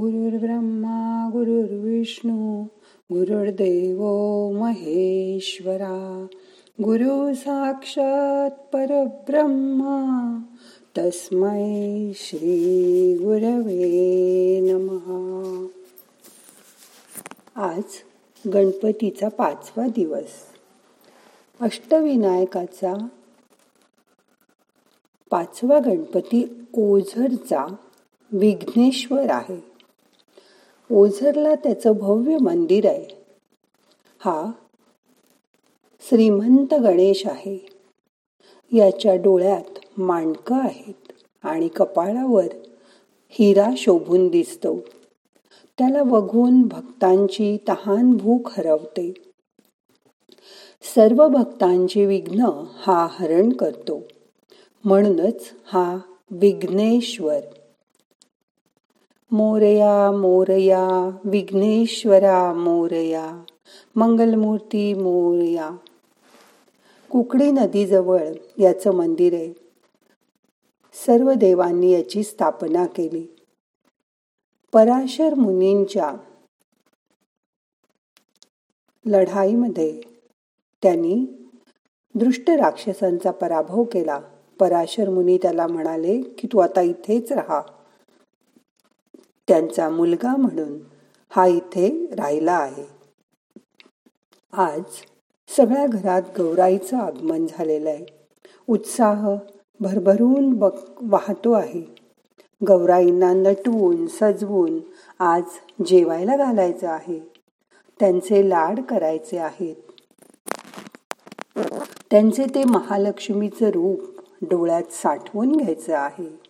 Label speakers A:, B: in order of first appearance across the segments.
A: गुरुर्ब्रह्मा गुरुर्विष्णू गुरुर्देव महेश्वरा. गुरु साक्षात परब्रह्मा तस्मै श्री गुरवे नमहा आज गणपतीचा पाचवा दिवस. अष्टविनायकाचा पाचवा गणपती ओझरचा विघ्नेश्वर आहे. ओझरला त्याचं भव्य मंदिर आहे. हा श्रीमंत गणेश आहे. याच्या डोळ्यात माणकं आहेत आणि कपाळावर हिरा शोभून दिसतो. त्याला बघून भक्तांची तहान भूक हरवते. सर्व भक्तांची विघ्न हा हरण करतो. म्हणूनच हा विघ्नेश्वर. मोरया मोरया विघ्नेश्वरा मोरया मंगलमूर्ती मोरया. कुकडी नदीजवळ याचं मंदिर आहे. सर्व देवांनी याची स्थापना केली. पराशर मुनींच्या लढाईमध्ये त्यांनी दृष्ट राक्षसांचा पराभव केला. पराशर मुनी त्याला म्हणाले की तू आता इथेच राहा. त्यांचा मुलगा म्हणून हा इथे राहिला आहे. आज सगळ्या घरात गौराईचं आगमन झालेलं आहे. उत्साह भरभरून बक वाहतो आहे. गौराईंना नटवून सजवून आज जेवायला घालायचं आहे. त्यांचे लाड करायचे आहेत. त्यांचे ते महालक्ष्मीचं रूप डोळ्यात साठवून घ्यायचं आहे.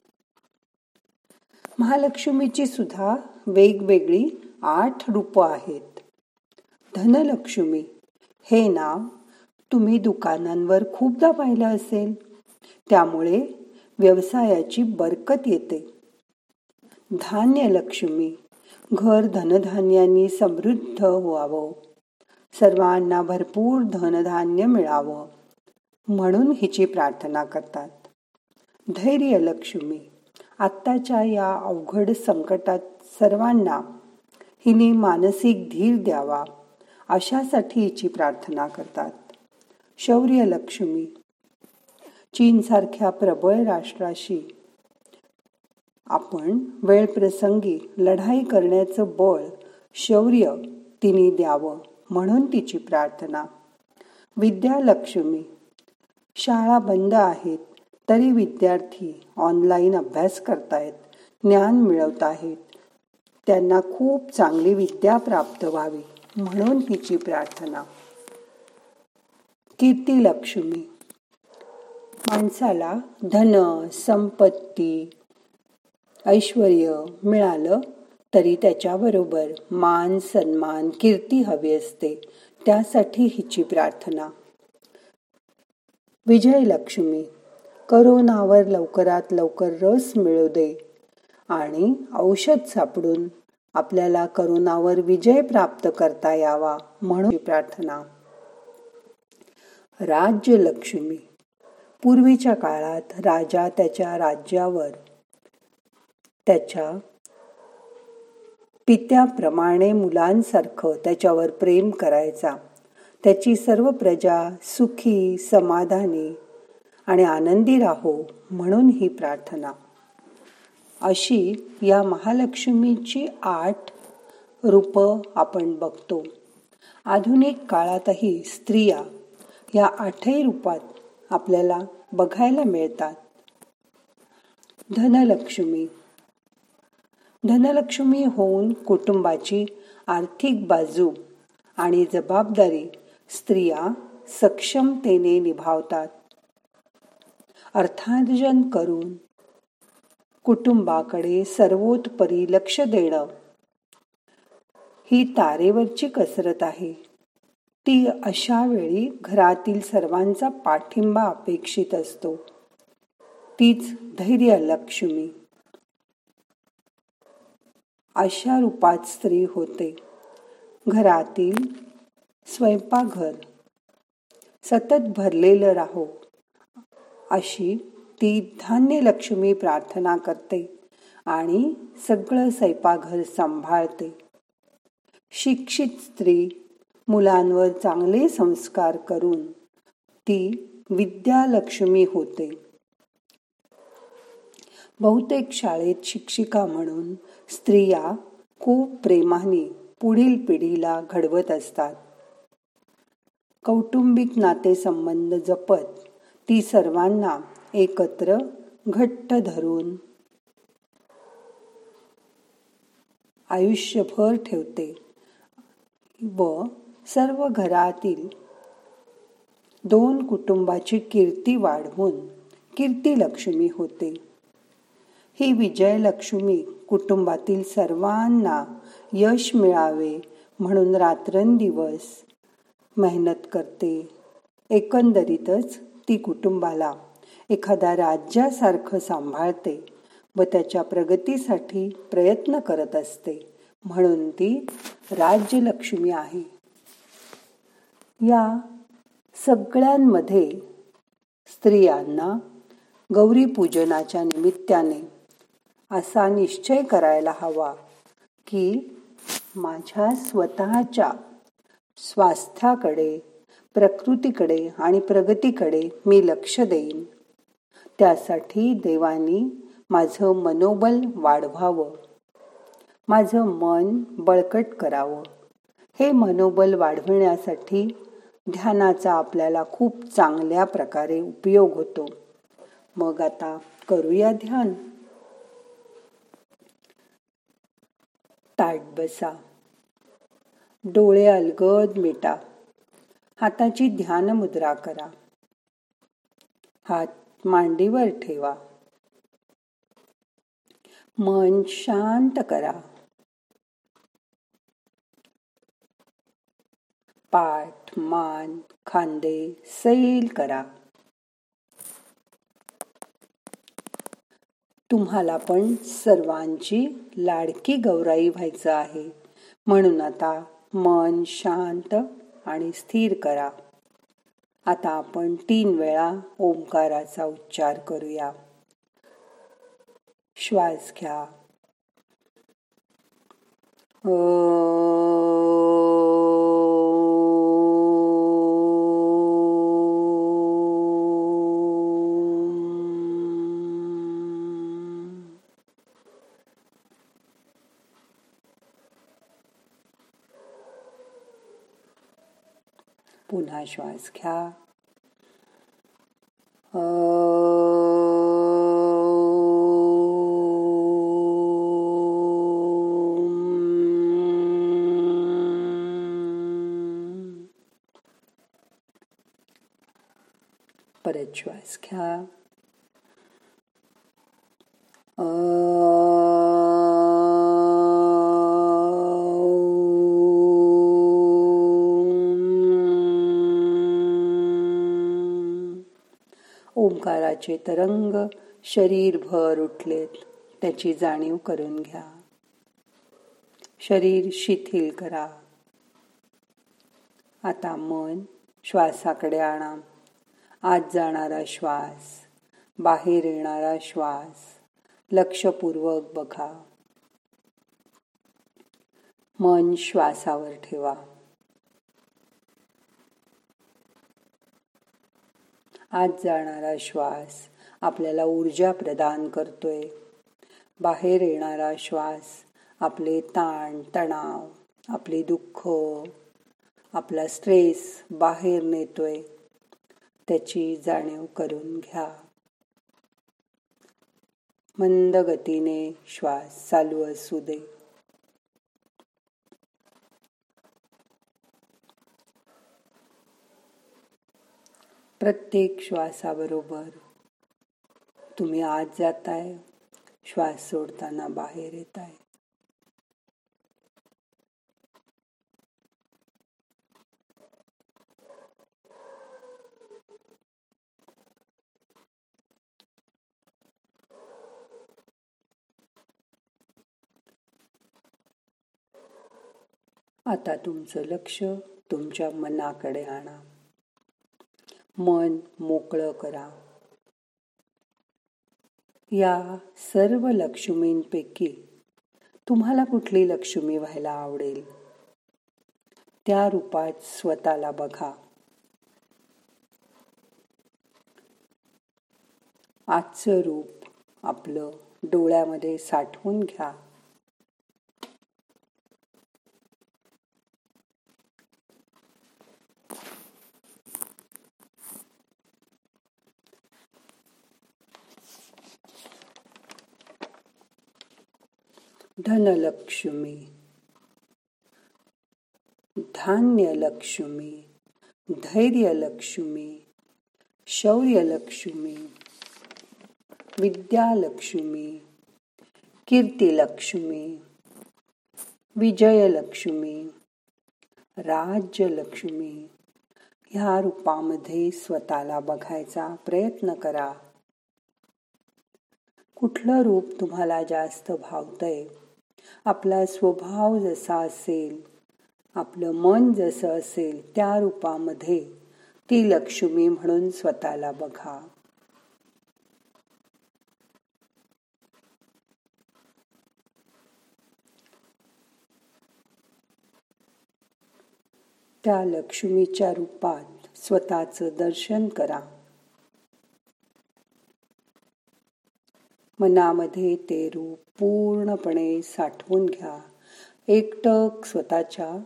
A: महालक्ष्मीची सुद्धा वेगवेगळी आठ रूप आहेत. धनलक्ष्मी हे नाव तुम्ही दुकानांवर खूपदा पाहिलं असेल. त्यामुळे व्यवसायाची बरकत येते. धान्य लक्ष्मी घर धनधान्यांनी समृद्ध व्हावं. सर्वांना भरपूर धनधान्य मिळावं. म्हणून हिची प्रार्थना करतात. धैर्यलक्ष्मी आत्ताच्या या अवघड संकटात सर्वांना हिने मानसिक धीर द्यावा अशासाठी हिची प्रार्थना करतात. शौर्य लक्ष्मी चीनसारख्या प्रबळ राष्ट्राशी आपण वेळ प्रसंगी लढाई करण्याचं बळ शौर्य तिने द्यावं म्हणून तिची प्रार्थना. विद्यालक्ष्मी शाळा बंद आहेत. तरी विद्यार्थी ऑनलाईन अभ्यास करतायत ज्ञान मिळवत आहेत त्यांना खूप चांगली विद्या प्राप्त व्हावी म्हणून हिची प्रार्थना. कीर्ती लक्ष्मी माणसाला धन संपत्ती ऐश्वर मिळालं तरी त्याच्याबरोबर मान सन्मान कीर्ती हवी असते त्यासाठी हिची प्रार्थना. विजयलक्ष्मी करोनावर लवकरात लवकर रस मिळू दे. आणि औषध सापडून आपल्याला करोनावर विजय प्राप्त करता यावा म्हणून प्रार्थना. राज्य लक्ष्मी पूर्वीच्या काळात राजा त्याच्या राज्यावर त्याच्या पित्याप्रमाणे मुलांसारखं त्याच्यावर प्रेम करायचा. त्याची सर्व प्रजा सुखी समाधानी आणि आनंदी राहो म्हणून ही प्रार्थना. अशी या महालक्ष्मीची आठ रूप आपण बघतो. आधुनिक काळातही स्त्रिया या आठही रूपात आपल्याला बघायला मिळतात. धनलक्ष्मी. धनलक्ष्मी होऊन कुटुंबाची आर्थिक बाजू आणि जबाबदारी स्त्रिया सक्षमतेने निभावतात. अर्थार्जन करून कुटुंबाकडे सर्वोत्परी लक्ष देणं. ही तारेवरची कसरत आहे. ती अशा वेळी घरातील सर्वांचा पाठिंबा अपेक्षित असतो. तीच धैर्य लक्ष्मी. अशा रूपात स्त्री होते. घरातील स्वयंपाकघर. सतत भरलेलं राहो. अशी ती धान्य लक्ष्मी प्रार्थना करते आणि सगळं स्वयंपाकघर सांभाळते. शिक्षित स्त्री मुलांवर चांगले संस्कार करून ती विद्यालक्ष्मी होते. बहुतेक शाळेत शिक्षिका म्हणून स्त्रिया खूप प्रेमाने पुढील पिढीला घडवत असतात. कौटुंबिक नातेसंबंध जपत ती सर्वांना एकत्र घट्ट धरून. आयुष्यभर ठेवते. व सर्व घरातील दोन कुटुंबाची कीर्ती वाढवून कीर्ती लक्ष्मी होते. ही विजयलक्ष्मी कुटुंबातील सर्वांना यश मिळावे म्हणून रात्रंदिवस मेहनत करते. एकंदरीतच ती कुटुंबाला एखाद्या राज्यासारखं सांभाळते व त्याच्या प्रगतीसाठी प्रयत्न करत असते. म्हणून ती राज्यलक्ष्मी आहे. या सगळ्यांमध्ये स्त्रियांना गौरी पूजनाच्या निमित्ताने असा निश्चय करायला हवा की माझ्या स्वतःच्या स्वास्थ्याकडे प्रकृतीकडे आणि प्रगतीकडे मी लक्ष देईन. त्यासाठी देवानी माझं मनोबल वाढवावं. माझं मन बळकट करावं. हे मनोबल वाढविण्यासाठी ध्यानाचा आपल्याला खूप चांगल्या प्रकारे उपयोग होतो. मग आता करूया ध्यान. ताट बसा. डोळे अलगद मिटा. हाताची ध्यान मुद्रा करा. हात मांडीवर ठेवा. मन शांत करा. पाठ मान खांदे सैल करा. तुम्हाला पण सर्वांची लाडकी गौराई व्हायचं आहे. म्हणून आता मन शांत आणि स्थिर करा. आता आपण तीन वेळा ओंकाराचा उच्चार करूया. श्वास घ्या. पुन्हा श्वास घ्या परत श्वास घ्या ओंकाराचे तरंग शरीरभर उठलेत. त्याची जाणीव करून घ्या. शरीर शिथिल करा. आता मन श्वासाकडे आणा. आत जाणारा श्वास बाहेर येणारा श्वास लक्षपूर्वक बघा. मन श्वासावर ठेवा. आत जाणारा श्वास आपल्याला ऊर्जा प्रदान करतोय. बाहेर येणारा श्वास आपले ताण तणाव आपले दुःख आपला स्ट्रेस बाहेर नेतोय. त्याची जाणीव करून घ्या. मंद गतीने श्वास चालू असू दे. प्रत्येक श्वासाबरोबर. तुम्ही आत जाताय श्वास सोडताना बाहेर येत आहे आता तुमचं लक्ष तुमच्या मनाकडे आणा. मन मोकळं करा. या सर्व लक्ष्मींपैकी तुम्हाला कुठली लक्ष्मी व्हायला आवडेल? त्या रूपात स्वतःला बघा. आजचं रूप आपलं डोळ्यामध्ये साठवून घ्या. धनलक्ष्मी। धान्यलक्ष्मी धैर्यलक्ष्मी शौर्यलक्ष्मी विद्यालक्ष्मी कीर्तिलक्ष्मी विजयलक्ष्मी राज्यलक्ष्मी ह्या रूपामध्ये स्वतःला बघायचा प्रयत्न करा. कुठलं रूप तुम्हाला जास्त भावतंय? आपला स्वभाव जसा असेल आपलं मन जसं असेल त्या रूपामध्ये ती लक्ष्मी म्हणून स्वतःला बघा. त्या लक्ष्मीच्या रूपात स्वतःचं दर्शन करा. मनामध्ये ते रूप पूर्णपणे साठवून घ्या. एकटक स्वतःच्या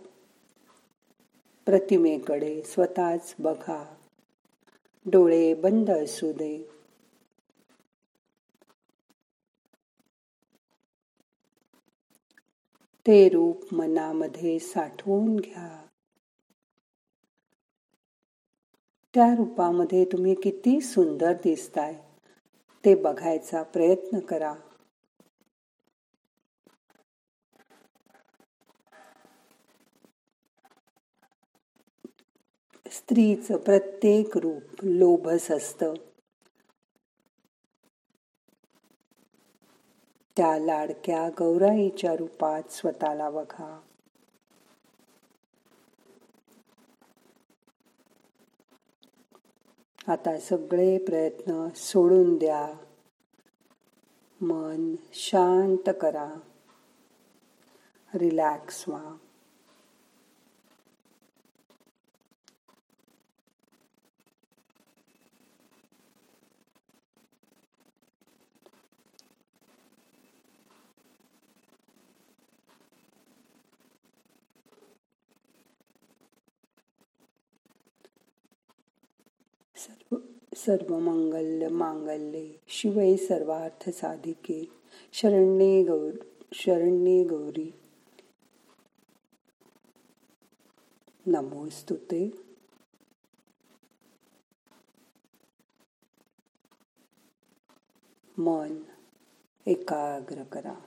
A: प्रतिमेकडे स्वतःच बघा. डोळे बंद असू दे. ते रूप मनामध्ये साठवून घ्या. त्या रूपामध्ये तुम्ही किती सुंदर दिसताय. ते बघायचा प्रयत्न करा. स्त्रीचं प्रत्येक रूप लोभस असतं. त्या लाडक्या गौराईच्या रूपात स्वतःला बघा. आता सगळे प्रयत्न सोडून द्या. मन शांत करा. रिलॅक्स व्हा सर्व सर्व मंगल्य मांगल्ये शिवै सर्वार्थ साधिके शरण्ये गौर, शरण्ये गौरी। नमोस्तुते। मन एकाग्र करा।